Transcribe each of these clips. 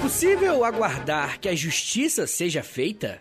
possível aguardar que a justiça seja feita?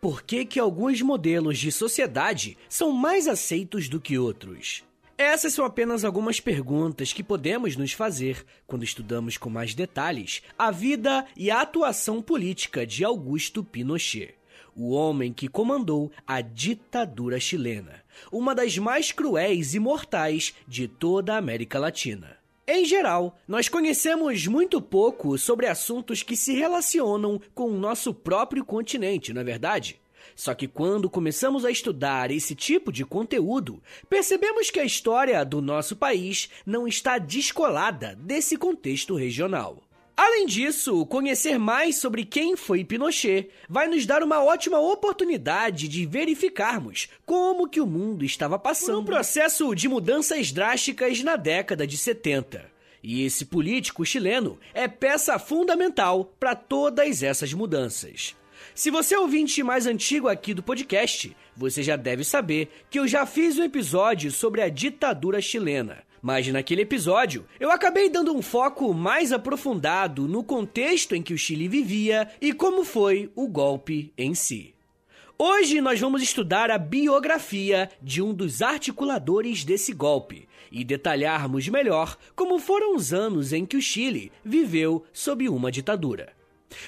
Por que, que alguns modelos de sociedade são mais aceitos do que outros? Essas são apenas algumas perguntas que podemos nos fazer quando estudamos com mais detalhes a vida e a atuação política de Augusto Pinochet, o homem que comandou a ditadura chilena, uma das mais cruéis e mortais de toda a América Latina. Em geral, nós conhecemos muito pouco sobre assuntos que se relacionam com o nosso próprio continente, não é verdade? Só que quando começamos a estudar esse tipo de conteúdo, percebemos que a história do nosso país não está descolada desse contexto regional. Além disso, conhecer mais sobre quem foi Pinochet vai nos dar uma ótima oportunidade de verificarmos como que o mundo estava passando um processo de mudanças drásticas na década de 70. E esse político chileno é peça fundamental para todas essas mudanças. Se você é ouvinte mais antigo aqui do podcast, você já deve saber que eu já fiz um episódio sobre a ditadura chilena. Mas naquele episódio, eu acabei dando um foco mais aprofundado no contexto em que o Chile vivia e como foi o golpe em si. Hoje nós vamos estudar a biografia de um dos articuladores desse golpe e detalharmos melhor como foram os anos em que o Chile viveu sob uma ditadura.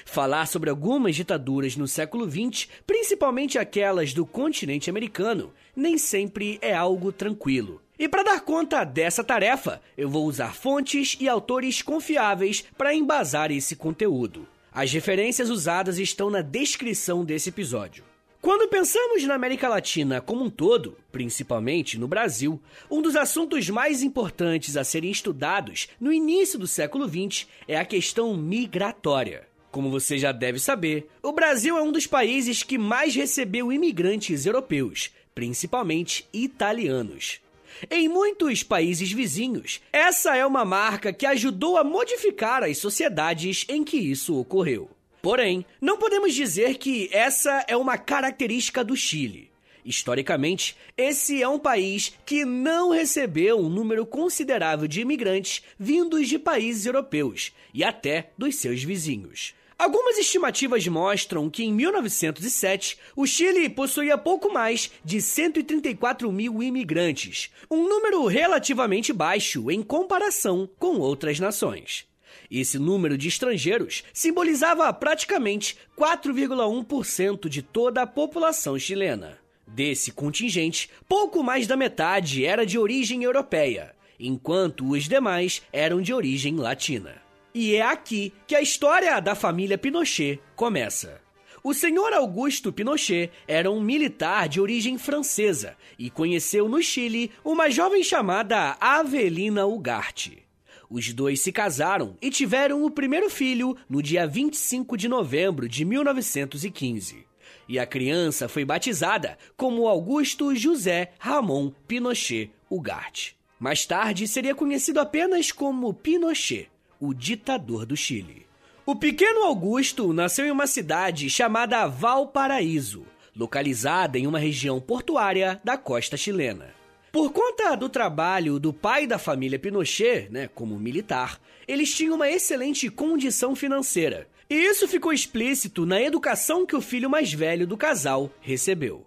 Falar sobre algumas ditaduras no século XX, principalmente aquelas do continente americano, nem sempre é algo tranquilo. E para dar conta dessa tarefa, eu vou usar fontes e autores confiáveis para embasar esse conteúdo. As referências usadas estão na descrição desse episódio. Quando pensamos na América Latina como um todo, principalmente no Brasil, um dos assuntos mais importantes a serem estudados no início do século XX é a questão migratória. Como você já deve saber, o Brasil é um dos países que mais recebeu imigrantes europeus, principalmente italianos. Em muitos países vizinhos, essa é uma marca que ajudou a modificar as sociedades em que isso ocorreu. Porém, não podemos dizer que essa é uma característica do Chile. Historicamente, esse é um país que não recebeu um número considerável de imigrantes vindos de países europeus e até dos seus vizinhos. Algumas estimativas mostram que em 1907 o Chile possuía pouco mais de 134 mil imigrantes, um número relativamente baixo em comparação com outras nações. Esse número de estrangeiros simbolizava praticamente 4,1% de toda a população chilena. Desse contingente, pouco mais da metade era de origem europeia, enquanto os demais eram de origem latina. E é aqui que a história da família Pinochet começa. O senhor Augusto Pinochet era um militar de origem francesa e conheceu no Chile uma jovem chamada Avelina Ugarte. Os dois se casaram e tiveram o primeiro filho no dia 25 de novembro de 1915. E a criança foi batizada como Augusto José Ramon Pinochet Ugarte. Mais tarde seria conhecido apenas como Pinochet o ditador do Chile. O pequeno Augusto nasceu em uma cidade chamada Valparaíso, localizada em uma região portuária da costa chilena. Por conta do trabalho do pai da família Pinochet, né, como militar, eles tinham uma excelente condição financeira. E isso ficou explícito na educação que o filho mais velho do casal recebeu.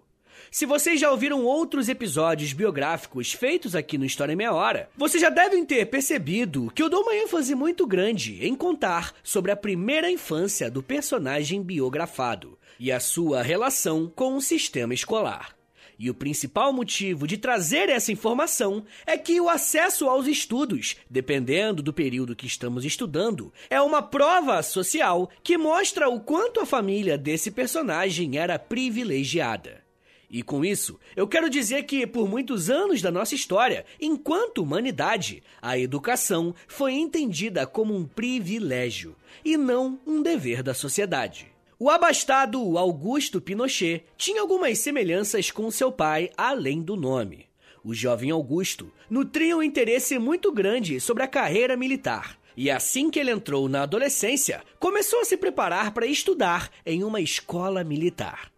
Se vocês já ouviram outros episódios biográficos feitos aqui no História em Meia Hora, vocês já devem ter percebido que eu dou uma ênfase muito grande em contar sobre a primeira infância do personagem biografado e a sua relação com o sistema escolar. E o principal motivo de trazer essa informação é que o acesso aos estudos, dependendo do período que estamos estudando, é uma prova social que mostra o quanto a família desse personagem era privilegiada. E com isso, eu quero dizer que, por muitos anos da nossa história, enquanto humanidade, a educação foi entendida como um privilégio e não um dever da sociedade. O abastado Augusto Pinochet tinha algumas semelhanças com seu pai além do nome. O jovem Augusto nutria um interesse muito grande sobre a carreira militar. E assim que ele entrou na adolescência, começou a se preparar para estudar em uma escola militar.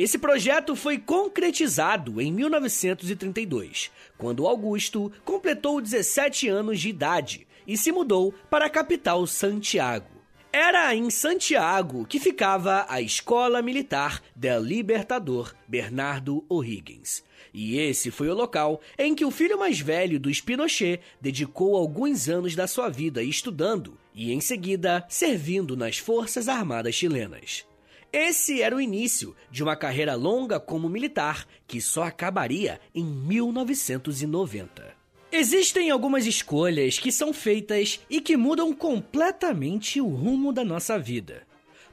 Esse projeto foi concretizado em 1932, quando Augusto completou 17 anos de idade e se mudou para a capital Santiago. Era em Santiago que ficava a Escola Militar del Libertador Bernardo O'Higgins. E esse foi o local em que o filho mais velho do Pinochet dedicou alguns anos da sua vida estudando e, em seguida, servindo nas Forças Armadas chilenas. Esse era o início de uma carreira longa como militar que só acabaria em 1990. Existem algumas escolhas que são feitas e que mudam completamente o rumo da nossa vida.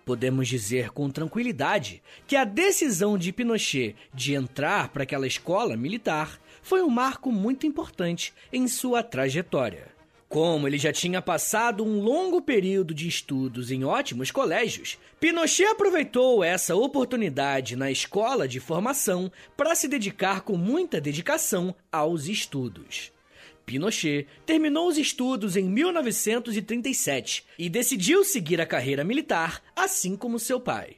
Podemos dizer com tranquilidade que a decisão de Pinochet de entrar para aquela escola militar foi um marco muito importante em sua trajetória. Como ele já tinha passado um longo período de estudos em ótimos colégios, Pinochet aproveitou essa oportunidade na escola de formação para se dedicar com muita dedicação aos estudos. Pinochet terminou os estudos em 1937 e decidiu seguir a carreira militar, assim como seu pai.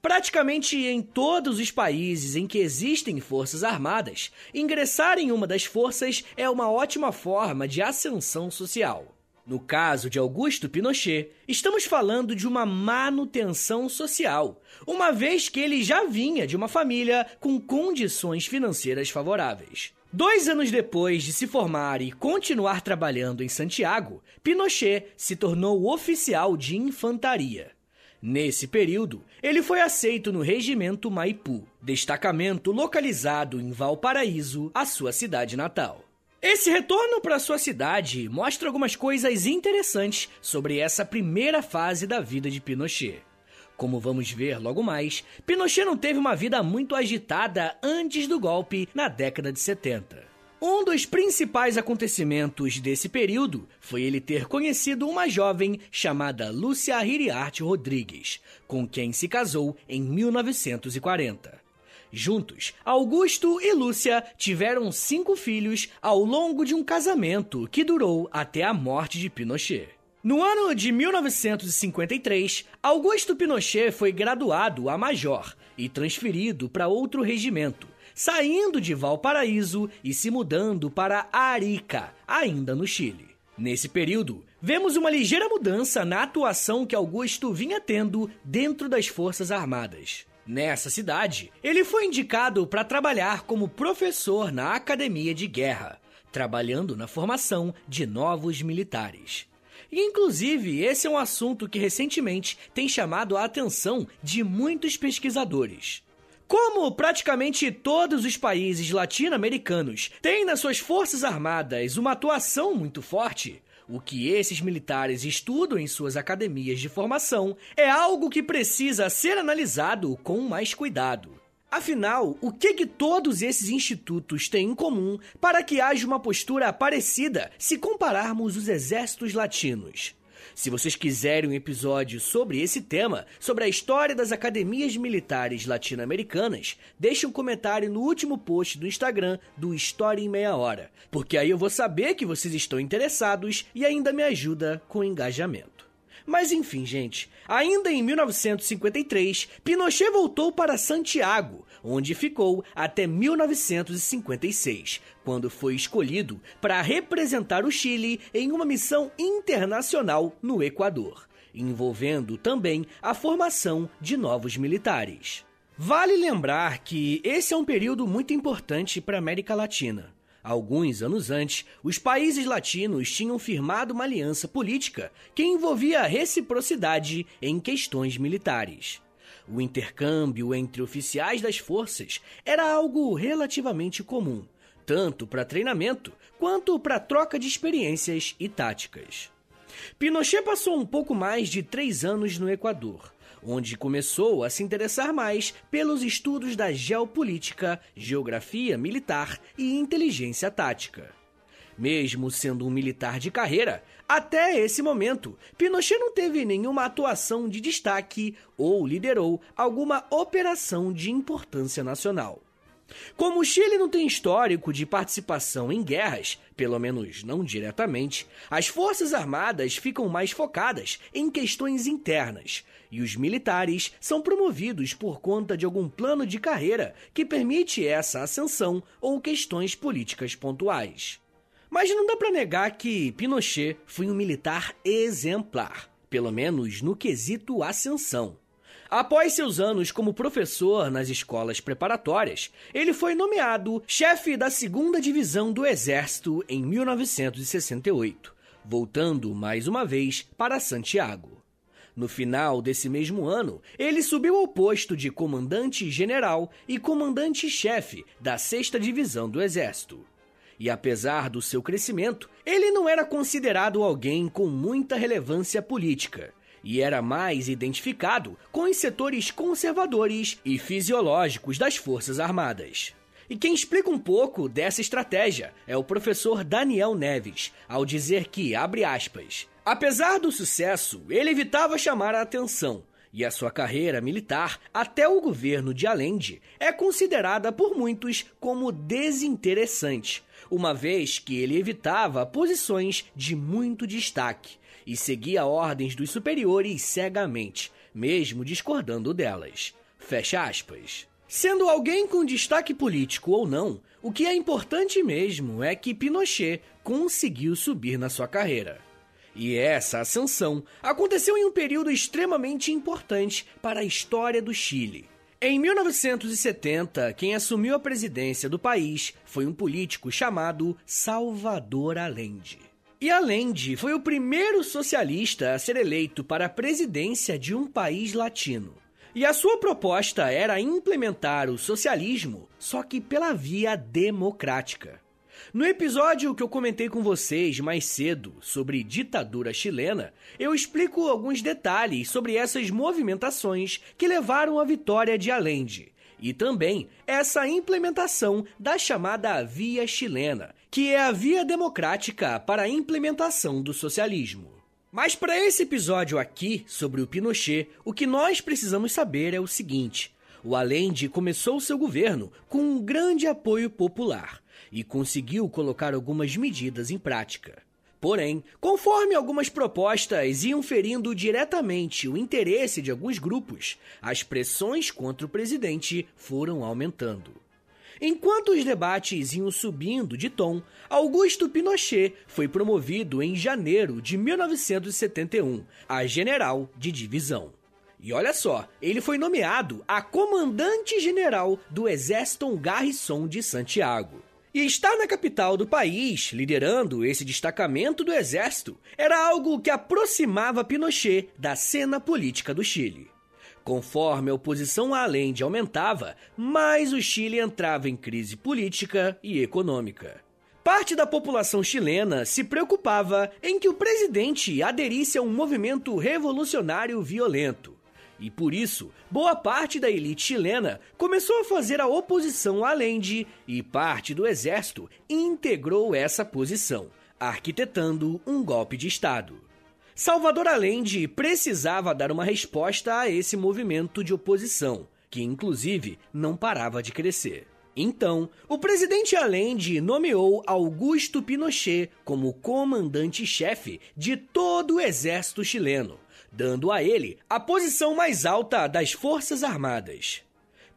Praticamente em todos os países em que existem forças armadas, ingressar em uma das forças é uma ótima forma de ascensão social. No caso de Augusto Pinochet, estamos falando de uma manutenção social, uma vez que ele já vinha de uma família com condições financeiras favoráveis. Dois anos depois de se formar e continuar trabalhando em Santiago, Pinochet se tornou oficial de infantaria. Nesse período, ele foi aceito no Regimento Maipu, destacamento localizado em Valparaíso, a sua cidade natal. Esse retorno para sua cidade mostra algumas coisas interessantes sobre essa primeira fase da vida de Pinochet. Como vamos ver logo mais, Pinochet não teve uma vida muito agitada antes do golpe na década de 70. Um dos principais acontecimentos desse período foi ele ter conhecido uma jovem chamada Lúcia Hiriart Rodrigues, com quem se casou em 1940. Juntos, Augusto e Lúcia tiveram cinco filhos ao longo de um casamento que durou até a morte de Pinochet. No ano de 1953, Augusto Pinochet foi graduado a major e transferido para outro regimento, saindo de Valparaíso e se mudando para Arica, ainda no Chile. Nesse período, vemos uma ligeira mudança na atuação que Augusto vinha tendo dentro das Forças Armadas. Nessa cidade, ele foi indicado para trabalhar como professor na Academia de Guerra, trabalhando na formação de novos militares. Inclusive, esse é um assunto que recentemente tem chamado a atenção de muitos pesquisadores. Como praticamente todos os países latino-americanos têm nas suas forças armadas uma atuação muito forte, o que esses militares estudam em suas academias de formação é algo que precisa ser analisado com mais cuidado. Afinal, o que, que todos esses institutos têm em comum para que haja uma postura parecida se compararmos os exércitos latinos? Se vocês quiserem um episódio sobre esse tema, sobre a história das academias militares latino-americanas, deixe um comentário no último post do Instagram do História em Meia Hora, porque aí eu vou saber que vocês estão interessados e ainda me ajuda com o engajamento. Mas enfim, gente, ainda em 1953, Pinochet voltou para Santiago, onde ficou até 1956, quando foi escolhido para representar o Chile em uma missão internacional no Equador, envolvendo também a formação de novos militares. Vale lembrar que esse é um período muito importante para a América Latina. Alguns anos antes, os países latinos tinham firmado uma aliança política que envolvia reciprocidade em questões militares. O intercâmbio entre oficiais das forças era algo relativamente comum, tanto para treinamento quanto para troca de experiências e táticas. Pinochet passou um pouco mais de três anos no Equador, onde começou a se interessar mais pelos estudos da geopolítica, geografia militar e inteligência tática. Mesmo sendo um militar de carreira, até esse momento, Pinochet não teve nenhuma atuação de destaque ou liderou alguma operação de importância nacional. Como o Chile não tem histórico de participação em guerras, pelo menos não diretamente, as forças armadas ficam mais focadas em questões internas, e os militares são promovidos por conta de algum plano de carreira que permite essa ascensão ou questões políticas pontuais. Mas não dá para negar que Pinochet foi um militar exemplar. pelo menos no quesito ascensão. Após seus anos como professor nas escolas preparatórias, ele foi nomeado chefe da segunda divisão do Exército em 1968, voltando mais uma vez para Santiago. No final desse mesmo ano, ele subiu ao posto de comandante-general e comandante-chefe da sexta divisão do Exército. E apesar do seu crescimento, ele não era considerado alguém com muita relevância política e era mais identificado com os setores conservadores e fisiológicos das Forças Armadas. E quem explica um pouco dessa estratégia é o professor Daniel Neves, ao dizer que, abre aspas, apesar do sucesso, ele evitava chamar a atenção, e a sua carreira militar até o governo de Allende é considerada por muitos como desinteressante, uma vez que ele evitava posições de muito destaque e seguia ordens dos superiores cegamente, mesmo discordando delas. Fecha aspas. Sendo alguém com destaque político ou não, o que é importante mesmo é que Pinochet conseguiu subir na sua carreira. E essa ascensão aconteceu em um período extremamente importante para a história do Chile. Em 1970, quem assumiu a presidência do país foi um político chamado Salvador Allende. E Allende foi o primeiro socialista a ser eleito para a presidência de um país latino. E a sua proposta era implementar o socialismo, só que pela via democrática. No episódio que eu comentei com vocês mais cedo sobre ditadura chilena, eu explico alguns detalhes sobre essas movimentações que levaram à vitória de Allende e também essa implementação da chamada Via Chilena, que é a via democrática para a implementação do socialismo. Mas para esse episódio aqui sobre o Pinochet, o que nós precisamos saber é o seguinte: o Allende começou seu governo com um grande apoio popular e conseguiu colocar algumas medidas em prática. Porém, conforme algumas propostas iam ferindo diretamente o interesse de alguns grupos, as pressões contra o presidente foram aumentando. Enquanto os debates iam subindo de tom, Augusto Pinochet foi promovido em janeiro de 1971 a general de divisão. E olha só, ele foi nomeado a comandante-general do Exército Garrison de Santiago. E estar na capital do país, liderando esse destacamento do exército, era algo que aproximava Pinochet da cena política do Chile. Conforme a oposição a Allende aumentava, mais o Chile entrava em crise política e econômica. Parte da população chilena se preocupava em que o presidente aderisse a um movimento revolucionário violento, e por isso, boa parte da elite chilena começou a fazer a oposição a Allende e parte do exército integrou essa posição, arquitetando um golpe de Estado. Salvador Allende precisava dar uma resposta a esse movimento de oposição, que inclusive não parava de crescer. Então, o presidente Allende nomeou Augusto Pinochet como comandante-chefe de todo o exército chileno dando a ele a posição mais alta das Forças Armadas.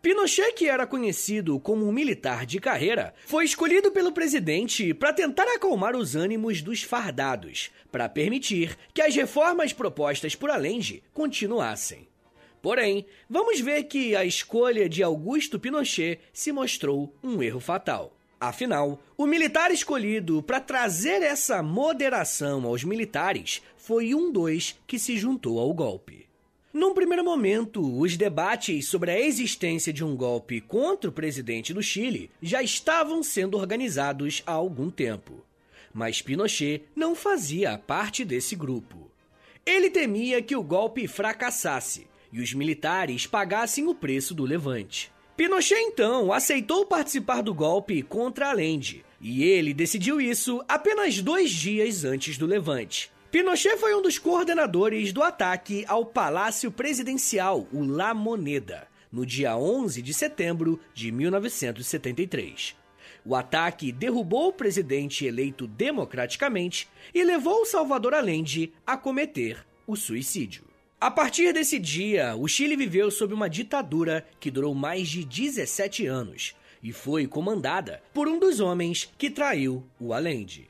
Pinochet, que era conhecido como um militar de carreira, foi escolhido pelo presidente para tentar acalmar os ânimos dos fardados, para permitir que as reformas propostas por Allende continuassem. Porém, vamos ver que a escolha de Augusto Pinochet se mostrou um erro fatal. Afinal, o militar escolhido para trazer essa moderação aos militares foi um dos que se juntou ao golpe. Num primeiro momento, os debates sobre a existência de um golpe contra o presidente do Chile já estavam sendo organizados há algum tempo. Mas Pinochet não fazia parte desse grupo. Ele temia que o golpe fracassasse e os militares pagassem o preço do levante. Pinochet então aceitou participar do golpe contra Allende, e ele decidiu isso apenas dois dias antes do levante. Pinochet foi um dos coordenadores do ataque ao Palácio Presidencial, o La Moneda, no dia 11 de setembro de 1973. O ataque derrubou o presidente eleito democraticamente e levou Salvador Allende a cometer o suicídio. A partir desse dia, o Chile viveu sob uma ditadura que durou mais de 17 anos e foi comandada por um dos homens que traiu o Allende.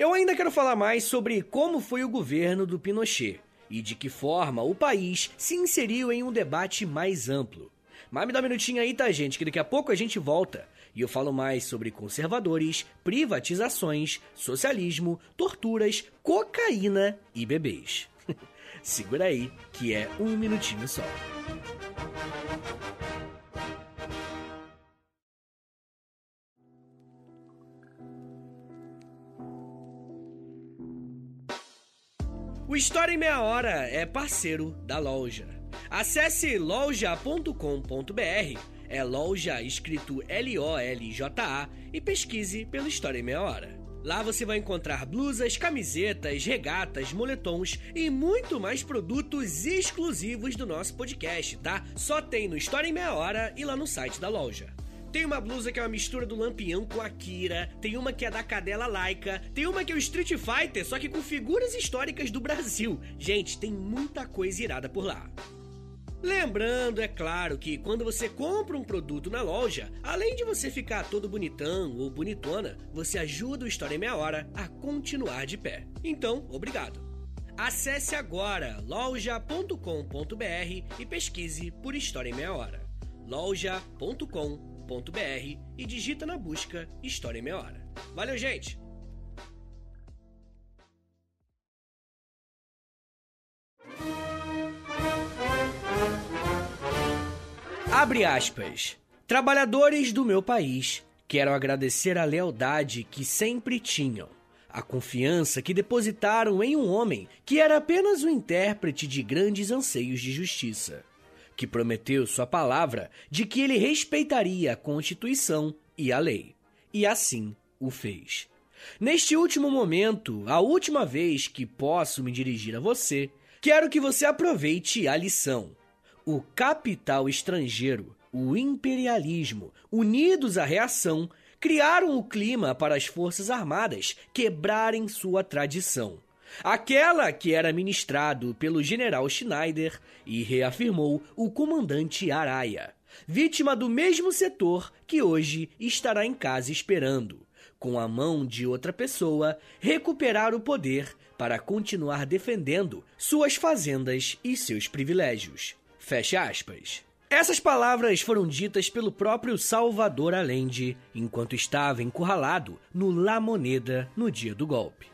Eu ainda quero falar mais sobre como foi o governo do Pinochet e de que forma o país se inseriu em um debate mais amplo. Mas me dá um minutinho aí, tá, gente? Que daqui a pouco a gente volta e eu falo mais sobre conservadores, privatizações, socialismo, torturas, cocaína e bebês. Segura aí, que é um minutinho só. O História em Meia Hora é parceiro da loja. Acesse loja.com.br, é loja escrito L-O-L-J-A, e pesquise pelo História em Meia Hora. Lá você vai encontrar blusas, camisetas, regatas, moletons e muito mais produtos exclusivos do nosso podcast, tá? Só tem no História em Meia Hora e lá no site da loja. Tem uma blusa que é uma mistura do Lampião com a Kira, tem uma que é da cadela laica, tem uma que é o Street Fighter, só que com figuras históricas do Brasil. Gente, tem muita coisa irada por lá. Lembrando, é claro, que quando você compra um produto na loja, além de você ficar todo bonitão ou bonitona, você ajuda o História em Meia Hora a continuar de pé. Então, obrigado. Acesse agora loja.com.br e pesquise por História em Meia Hora. loja.com.br e digita na busca História em Meia Hora. Valeu, gente! Abre aspas. Trabalhadores do meu país, quero agradecer a lealdade que sempre tinham, a confiança que depositaram em um homem que era apenas o intérprete de grandes anseios de justiça que prometeu sua palavra de que ele respeitaria a Constituição e a lei. E assim o fez. Neste último momento, a última vez que posso me dirigir a você, quero que você aproveite a lição. O capital estrangeiro, o imperialismo, unidos à reação, criaram o clima para as Forças Armadas quebrarem sua tradição aquela que era ministrado pelo general Schneider e reafirmou o comandante Araya, vítima do mesmo setor que hoje estará em casa esperando, com a mão de outra pessoa, recuperar o poder para continuar defendendo suas fazendas e seus privilégios. Fecha aspas. Essas palavras foram ditas pelo próprio Salvador Allende enquanto estava encurralado no La Moneda no dia do golpe.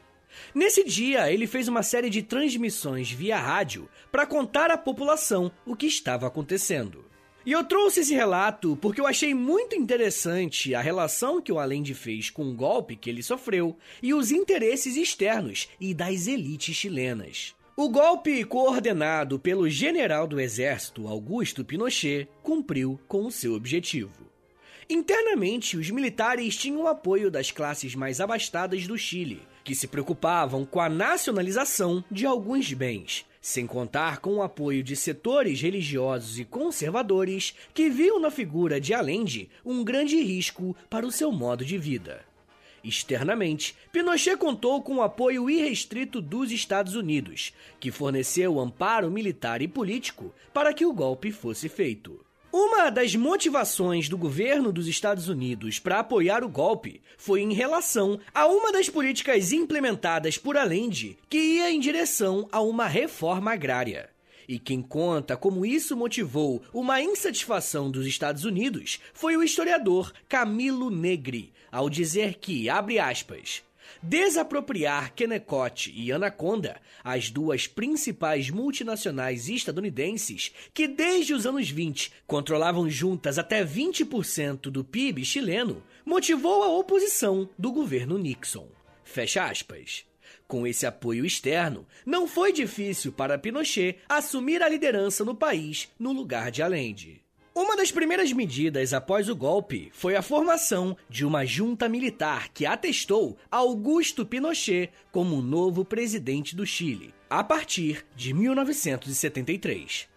Nesse dia, ele fez uma série de transmissões via rádio para contar à população o que estava acontecendo. E eu trouxe esse relato porque eu achei muito interessante a relação que o Allende fez com o golpe que ele sofreu e os interesses externos e das elites chilenas. O golpe coordenado pelo general do exército Augusto Pinochet cumpriu com seu objetivo. Internamente, os militares tinham o apoio das classes mais abastadas do Chile, que se preocupavam com a nacionalização de alguns bens, sem contar com o apoio de setores religiosos e conservadores que viam na figura de Allende um grande risco para o seu modo de vida. Externamente, Pinochet contou com o apoio irrestrito dos Estados Unidos, que forneceu amparo militar e político para que o golpe fosse feito. Uma das motivações do governo dos Estados Unidos para apoiar o golpe foi em relação a uma das políticas implementadas por Allende que ia em direção a uma reforma agrária. E quem conta como isso motivou uma insatisfação dos Estados Unidos foi o historiador Camilo Negri, ao dizer que, abre aspas, desapropriar Kennecott e Anaconda, as duas principais multinacionais estadunidenses que desde os anos 20 controlavam juntas até 20% do PIB chileno, motivou a oposição do governo Nixon. Fecha aspas. Com esse apoio externo, não foi difícil para Pinochet assumir a liderança no país no lugar de Allende. Uma das primeiras medidas após o golpe foi a formação de uma junta militar que atestou Augusto Pinochet como novo presidente do Chile, a partir de 1973.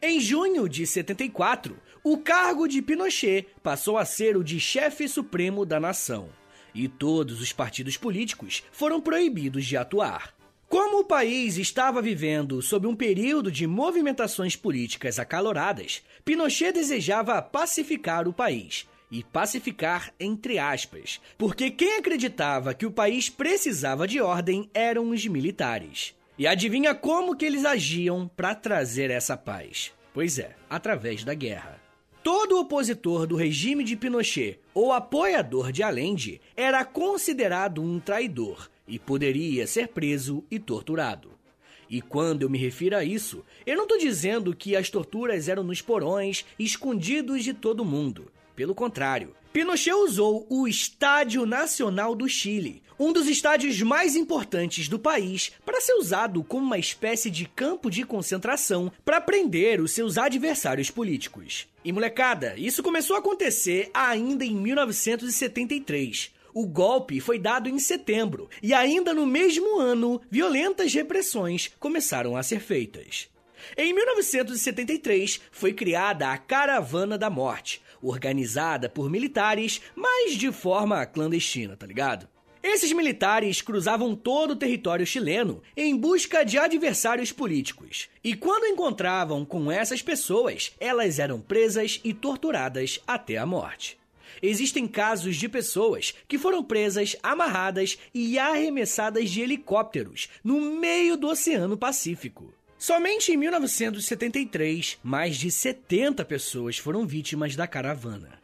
Em junho de 74, o cargo de Pinochet passou a ser o de chefe supremo da nação, e todos os partidos políticos foram proibidos de atuar. Como o país estava vivendo sob um período de movimentações políticas acaloradas, Pinochet desejava pacificar o país. E pacificar entre aspas, porque quem acreditava que o país precisava de ordem eram os militares. E adivinha como que eles agiam para trazer essa paz? Pois é, através da guerra. Todo opositor do regime de Pinochet ou apoiador de Allende era considerado um traidor e poderia ser preso e torturado. E quando eu me refiro a isso, eu não estou dizendo que as torturas eram nos porões escondidos de todo mundo. Pelo contrário, Pinochet usou o Estádio Nacional do Chile, um dos estádios mais importantes do país, para ser usado como uma espécie de campo de concentração para prender os seus adversários políticos. E molecada, isso começou a acontecer ainda em 1973 o golpe foi dado em setembro e ainda no mesmo ano, violentas repressões começaram a ser feitas. Em 1973, foi criada a Caravana da Morte, organizada por militares, mas de forma clandestina, tá ligado? Esses militares cruzavam todo o território chileno em busca de adversários políticos. E quando encontravam com essas pessoas, elas eram presas e torturadas até a morte. Existem casos de pessoas que foram presas, amarradas e arremessadas de helicópteros no meio do Oceano Pacífico. Somente em 1973, mais de 70 pessoas foram vítimas da caravana.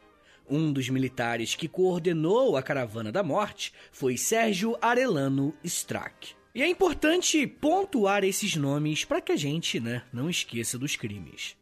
Um dos militares que coordenou a caravana da morte foi Sérgio Arellano Strack. E é importante pontuar esses nomes para que a gente né, não esqueça dos crimes.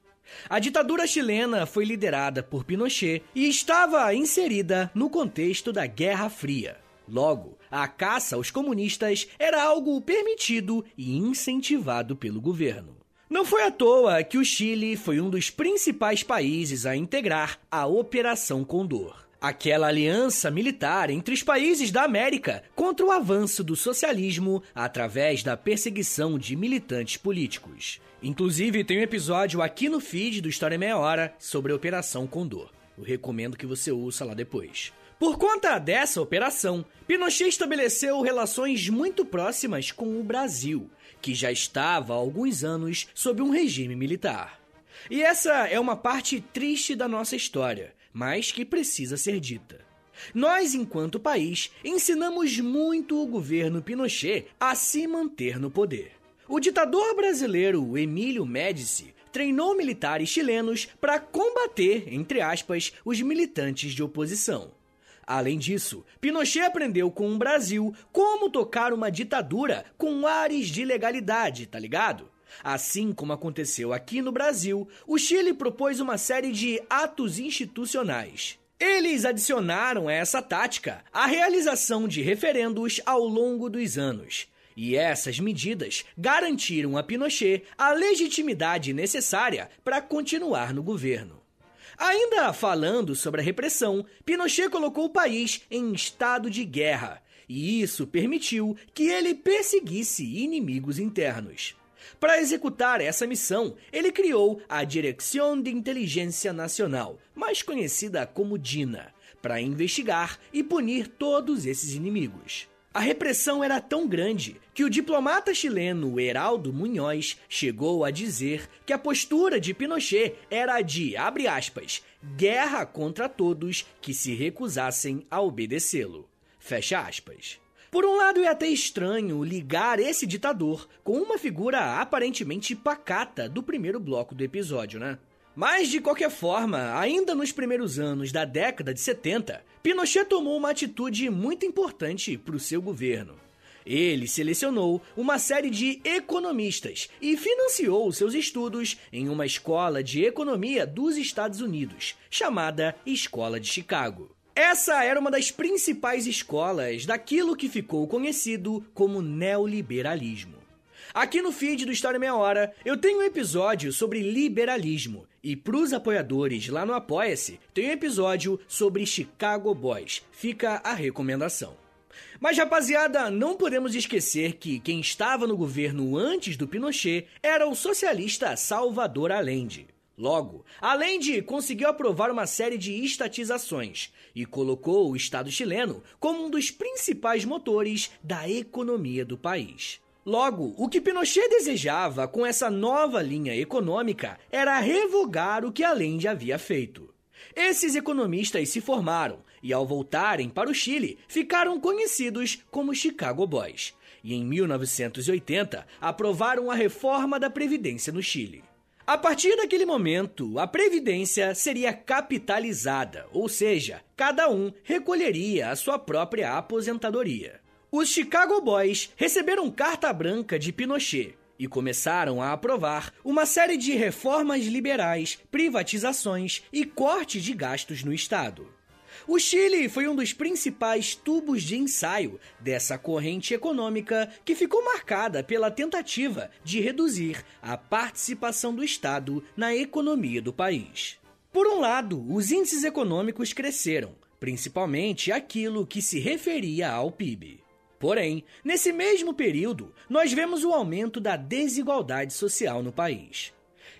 A ditadura chilena foi liderada por Pinochet e estava inserida no contexto da Guerra Fria. Logo, a caça aos comunistas era algo permitido e incentivado pelo governo. Não foi à toa que o Chile foi um dos principais países a integrar a Operação Condor. Aquela aliança militar entre os países da América contra o avanço do socialismo através da perseguição de militantes políticos. Inclusive, tem um episódio aqui no feed do História Meia Hora sobre a Operação Condor. Eu recomendo que você ouça lá depois. Por conta dessa operação, Pinochet estabeleceu relações muito próximas com o Brasil, que já estava há alguns anos sob um regime militar. E essa é uma parte triste da nossa história, mas que precisa ser dita. Nós, enquanto país, ensinamos muito o governo Pinochet a se manter no poder. O ditador brasileiro Emílio Médici treinou militares chilenos para combater, entre aspas, os militantes de oposição. Além disso, Pinochet aprendeu com o Brasil como tocar uma ditadura com ares de legalidade, tá ligado? Assim como aconteceu aqui no Brasil, o Chile propôs uma série de atos institucionais. Eles adicionaram a essa tática a realização de referendos ao longo dos anos, e essas medidas garantiram a Pinochet a legitimidade necessária para continuar no governo. Ainda falando sobre a repressão, Pinochet colocou o país em estado de guerra, e isso permitiu que ele perseguisse inimigos internos. Para executar essa missão, ele criou a Direção de Inteligência Nacional, mais conhecida como DINA, para investigar e punir todos esses inimigos. A repressão era tão grande que o diplomata chileno Heraldo Munhoz chegou a dizer que a postura de Pinochet era de, abre aspas, guerra contra todos que se recusassem a obedecê-lo. Fecha aspas. Por um lado, é até estranho ligar esse ditador com uma figura aparentemente pacata do primeiro bloco do episódio, né? Mas, de qualquer forma, ainda nos primeiros anos da década de 70, Pinochet tomou uma atitude muito importante para o seu governo. Ele selecionou uma série de economistas e financiou seus estudos em uma escola de economia dos Estados Unidos, chamada Escola de Chicago. Essa era uma das principais escolas daquilo que ficou conhecido como neoliberalismo. Aqui no feed do História Meia Hora, eu tenho um episódio sobre liberalismo. E pros apoiadores lá no Apoia-se, tem um episódio sobre Chicago Boys. Fica a recomendação. Mas, rapaziada, não podemos esquecer que quem estava no governo antes do Pinochet era o socialista Salvador Allende. Logo, Allende conseguiu aprovar uma série de estatizações e colocou o Estado chileno como um dos principais motores da economia do país. Logo, o que Pinochet desejava com essa nova linha econômica era revogar o que Allende havia feito. Esses economistas se formaram e, ao voltarem para o Chile, ficaram conhecidos como Chicago Boys. e, em 1980, aprovaram a reforma da Previdência no Chile. A partir daquele momento, a previdência seria capitalizada, ou seja, cada um recolheria a sua própria aposentadoria. Os Chicago Boys receberam carta branca de Pinochet e começaram a aprovar uma série de reformas liberais, privatizações e cortes de gastos no Estado. O Chile foi um dos principais tubos de ensaio dessa corrente econômica que ficou marcada pela tentativa de reduzir a participação do Estado na economia do país. Por um lado, os índices econômicos cresceram, principalmente aquilo que se referia ao PIB. Porém, nesse mesmo período, nós vemos o aumento da desigualdade social no país.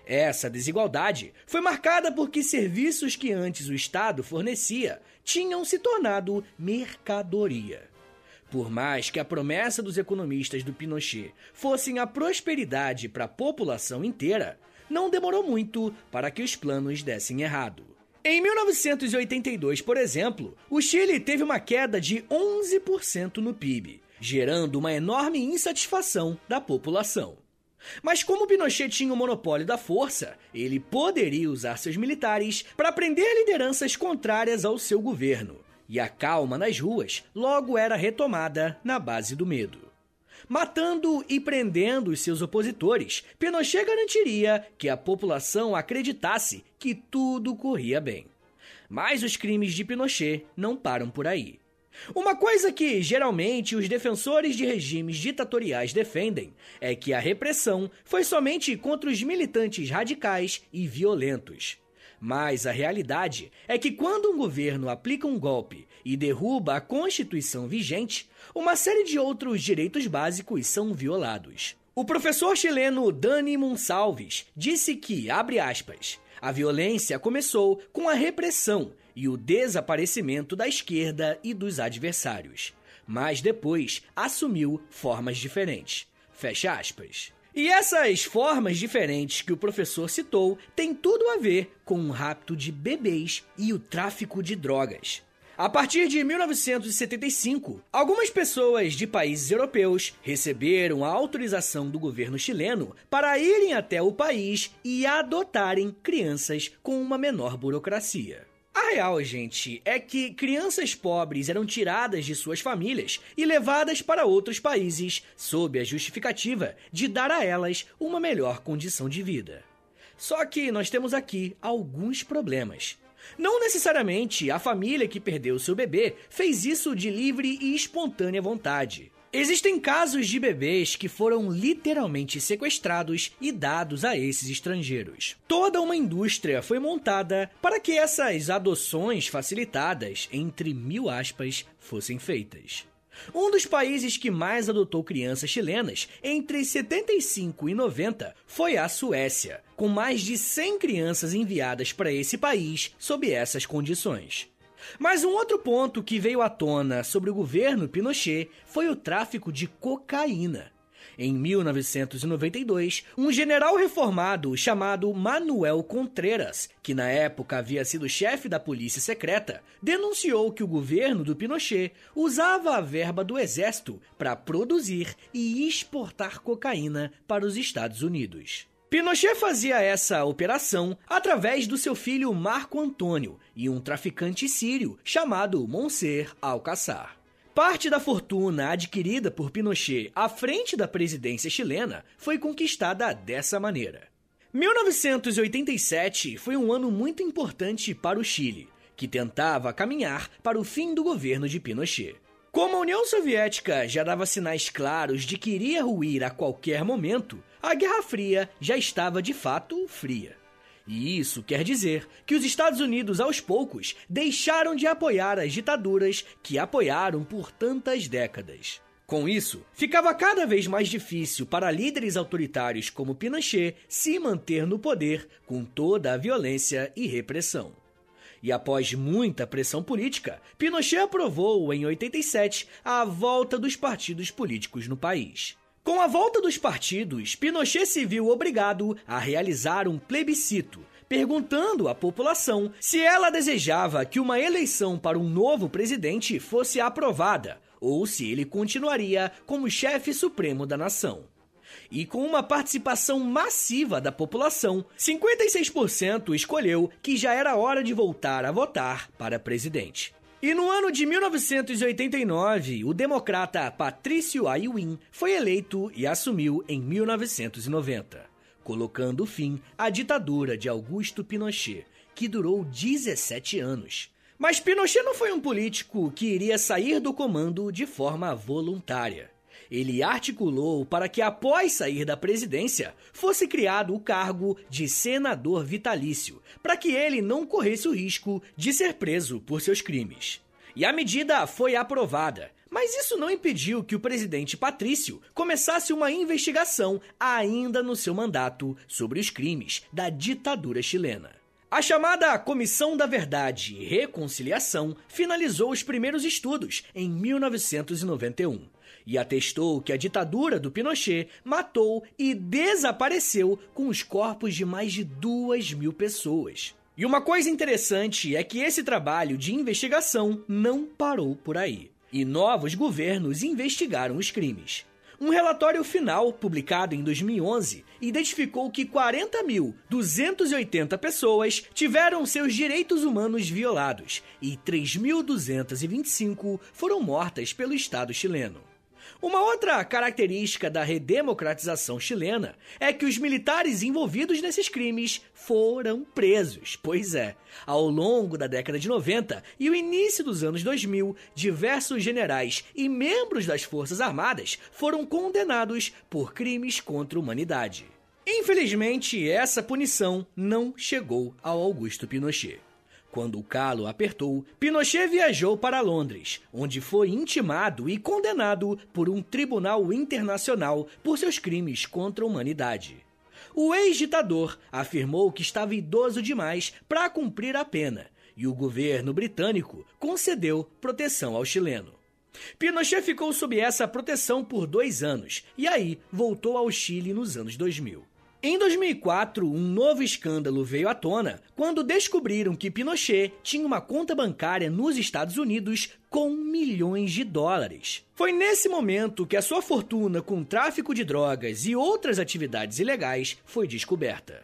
Essa desigualdade foi marcada porque serviços que antes o Estado fornecia tinham se tornado mercadoria. Por mais que a promessa dos economistas do Pinochet fossem a prosperidade para a população inteira, não demorou muito para que os planos dessem errado. Em 1982, por exemplo, o Chile teve uma queda de 11% no PIB, gerando uma enorme insatisfação da população. Mas como Pinochet tinha o monopólio da força, ele poderia usar seus militares para prender lideranças contrárias ao seu governo. E a calma nas ruas logo era retomada na base do medo. Matando e prendendo os seus opositores, Pinochet garantiria que a população acreditasse que tudo corria bem. Mas os crimes de Pinochet não param por aí. Uma coisa que geralmente os defensores de regimes ditatoriais defendem é que a repressão foi somente contra os militantes radicais e violentos. Mas a realidade é que quando um governo aplica um golpe e derruba a Constituição vigente, uma série de outros direitos básicos são violados. O professor chileno Dani Monsalves disse que, abre aspas, a violência começou com a repressão e o desaparecimento da esquerda e dos adversários, mas depois assumiu formas diferentes. Fecha aspas. E essas formas diferentes que o professor citou têm tudo a ver com o rapto de bebês e o tráfico de drogas. A partir de 1975, algumas pessoas de países europeus receberam a autorização do governo chileno para irem até o país e adotarem crianças com uma menor burocracia. A real, gente, é que crianças pobres eram tiradas de suas famílias e levadas para outros países sob a justificativa de dar a elas uma melhor condição de vida. Só que nós temos aqui alguns problemas. Não necessariamente a família que perdeu seu bebê fez isso de livre e espontânea vontade. Existem casos de bebês que foram literalmente sequestrados e dados a esses estrangeiros. Toda uma indústria foi montada para que essas adoções facilitadas, entre mil aspas, fossem feitas. Um dos países que mais adotou crianças chilenas entre 75 e 90 foi a Suécia, com mais de 100 crianças enviadas para esse país sob essas condições. Mas um outro ponto que veio à tona sobre o governo Pinochet foi o tráfico de cocaína. Em 1992, um general reformado chamado Manuel Contreras, que na época havia sido chefe da polícia secreta, denunciou que o governo do Pinochet usava a verba do exército para produzir e exportar cocaína para os Estados Unidos. Pinochet fazia essa operação através do seu filho Marco Antônio e um traficante sírio chamado Monser Alcaçar. Parte da fortuna adquirida por Pinochet à frente da presidência chilena foi conquistada dessa maneira. 1987 foi um ano muito importante para o Chile, que tentava caminhar para o fim do governo de Pinochet. Como a União Soviética já dava sinais claros de que iria ruir a qualquer momento, a Guerra Fria já estava de fato fria. E isso quer dizer que os Estados Unidos, aos poucos, deixaram de apoiar as ditaduras que apoiaram por tantas décadas. Com isso, ficava cada vez mais difícil para líderes autoritários como Pinochet se manter no poder com toda a violência e repressão. E após muita pressão política, Pinochet aprovou em 87 a volta dos partidos políticos no país. Com a volta dos partidos, Pinochet se viu obrigado a realizar um plebiscito, perguntando à população se ela desejava que uma eleição para um novo presidente fosse aprovada ou se ele continuaria como chefe supremo da nação. E com uma participação massiva da população, 56% escolheu que já era hora de voltar a votar para presidente. E no ano de 1989, o democrata Patrício Aylwin foi eleito e assumiu em 1990, colocando fim à ditadura de Augusto Pinochet, que durou 17 anos. Mas Pinochet não foi um político que iria sair do comando de forma voluntária. Ele articulou para que, após sair da presidência, fosse criado o cargo de senador vitalício, para que ele não corresse o risco de ser preso por seus crimes. E a medida foi aprovada, mas isso não impediu que o presidente Patrício começasse uma investigação ainda no seu mandato sobre os crimes da ditadura chilena. A chamada Comissão da Verdade e Reconciliação finalizou os primeiros estudos em 1991 e atestou que a ditadura do Pinochet matou e desapareceu com os corpos de mais de duas mil pessoas. E uma coisa interessante é que esse trabalho de investigação não parou por aí. E novos governos investigaram os crimes. Um relatório final, publicado em 2011, identificou que 40.280 pessoas tiveram seus direitos humanos violados e 3.225 foram mortas pelo Estado chileno. Uma outra característica da redemocratização chilena é que os militares envolvidos nesses crimes foram presos. Pois é, ao longo da década de 90 e o início dos anos 2000, diversos generais e membros das Forças Armadas foram condenados por crimes contra a humanidade. Infelizmente, essa punição não chegou ao Augusto Pinochet. Quando o calo apertou, Pinochet viajou para Londres, onde foi intimado e condenado por um tribunal internacional por seus crimes contra a humanidade. O ex-ditador afirmou que estava idoso demais para cumprir a pena e o governo britânico concedeu proteção ao chileno. Pinochet ficou sob essa proteção por dois anos e aí voltou ao Chile nos anos 2000. Em 2004, um novo escândalo veio à tona quando descobriram que Pinochet tinha uma conta bancária nos Estados Unidos com milhões de dólares. Foi nesse momento que a sua fortuna com tráfico de drogas e outras atividades ilegais foi descoberta.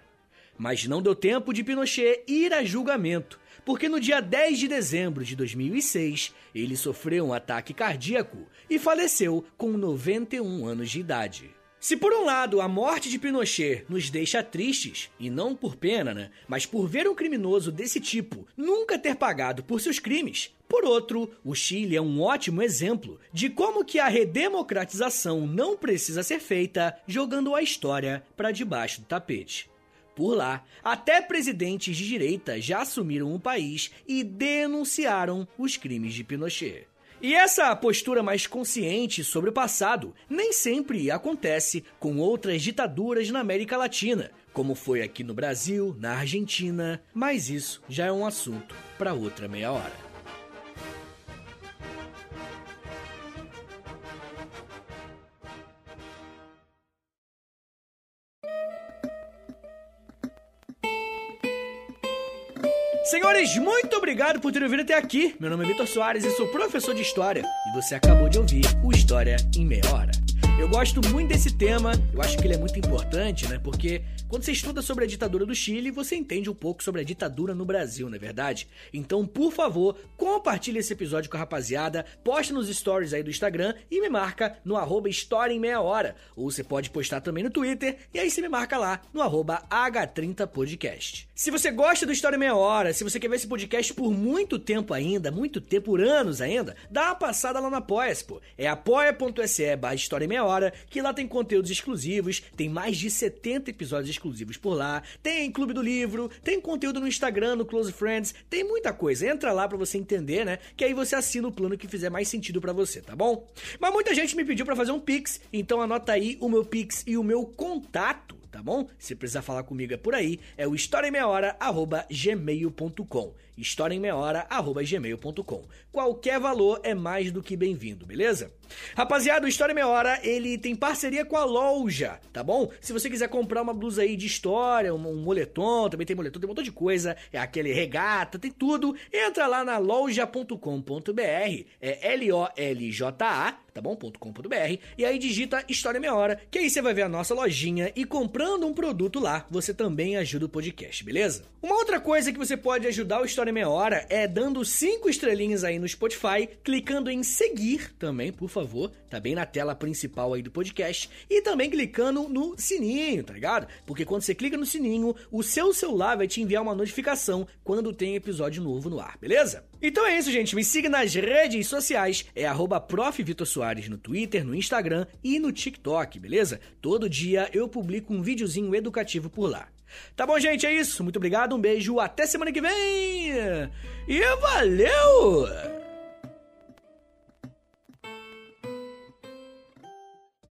Mas não deu tempo de Pinochet ir a julgamento, porque no dia 10 de dezembro de 2006 ele sofreu um ataque cardíaco e faleceu com 91 anos de idade. Se por um lado a morte de Pinochet nos deixa tristes, e não por pena, né, mas por ver um criminoso desse tipo nunca ter pagado por seus crimes, por outro, o Chile é um ótimo exemplo de como que a redemocratização não precisa ser feita jogando a história para debaixo do tapete. Por lá, até presidentes de direita já assumiram o país e denunciaram os crimes de Pinochet. E essa postura mais consciente sobre o passado nem sempre acontece com outras ditaduras na América Latina, como foi aqui no Brasil, na Argentina, mas isso já é um assunto para outra meia hora. Senhores, muito obrigado por terem ouvido até aqui. Meu nome é Vitor Soares e sou professor de História. E você acabou de ouvir o História em Meia Hora. Eu gosto muito desse tema, eu acho que ele é muito importante, né? Porque quando você estuda sobre a ditadura do Chile, você entende um pouco sobre a ditadura no Brasil, não é verdade? Então, por favor, compartilhe esse episódio com a rapaziada, poste nos stories aí do Instagram e me marca no arroba História em Meia Hora. Ou você pode postar também no Twitter e aí você me marca lá no arroba H30podcast. Se você gosta do História em Meia Hora, se você quer ver esse podcast por muito tempo ainda, muito tempo, por anos ainda, dá uma passada lá no apoia pô. É apoia.se barra História em Meia hora, que lá tem conteúdos exclusivos, tem mais de 70 episódios exclusivos por lá, tem Clube do Livro, tem conteúdo no Instagram, no Close Friends, tem muita coisa. Entra lá para você entender, né? Que aí você assina o plano que fizer mais sentido para você, tá bom? Mas muita gente me pediu para fazer um Pix, então anota aí o meu Pix e o meu contato tá bom? Se precisar falar comigo é por aí, é o historiaemmeiahora@gmail.com. historiaemmeiahora@gmail.com. Qualquer valor é mais do que bem-vindo, beleza? Rapaziada, o História em Meia Hora, ele tem parceria com a loja, tá bom? Se você quiser comprar uma blusa aí de história, um, um moletom, também tem moletom, tem um montão de coisa, é aquele regata, tem tudo. Entra lá na loja.com.br, é L-O-L-J-A, tá bom? .com.br, e aí digita História Meia Hora, que aí você vai ver a nossa lojinha e comprando um produto lá, você também ajuda o podcast, beleza? Uma outra coisa que você pode ajudar o História Meia Hora é dando cinco estrelinhas aí no Spotify, clicando em seguir também, por favor, tá bem na tela principal aí do podcast, e também clicando no sininho, tá ligado? Porque quando você clica no sininho, o seu celular vai te enviar uma notificação quando tem episódio novo no ar, beleza? Então é isso, gente. Me siga nas redes sociais, é arroba no Twitter, no Instagram e no TikTok, beleza? Todo dia eu publico um videozinho educativo por lá. Tá bom, gente? É isso. Muito obrigado, um beijo, até semana que vem! E valeu!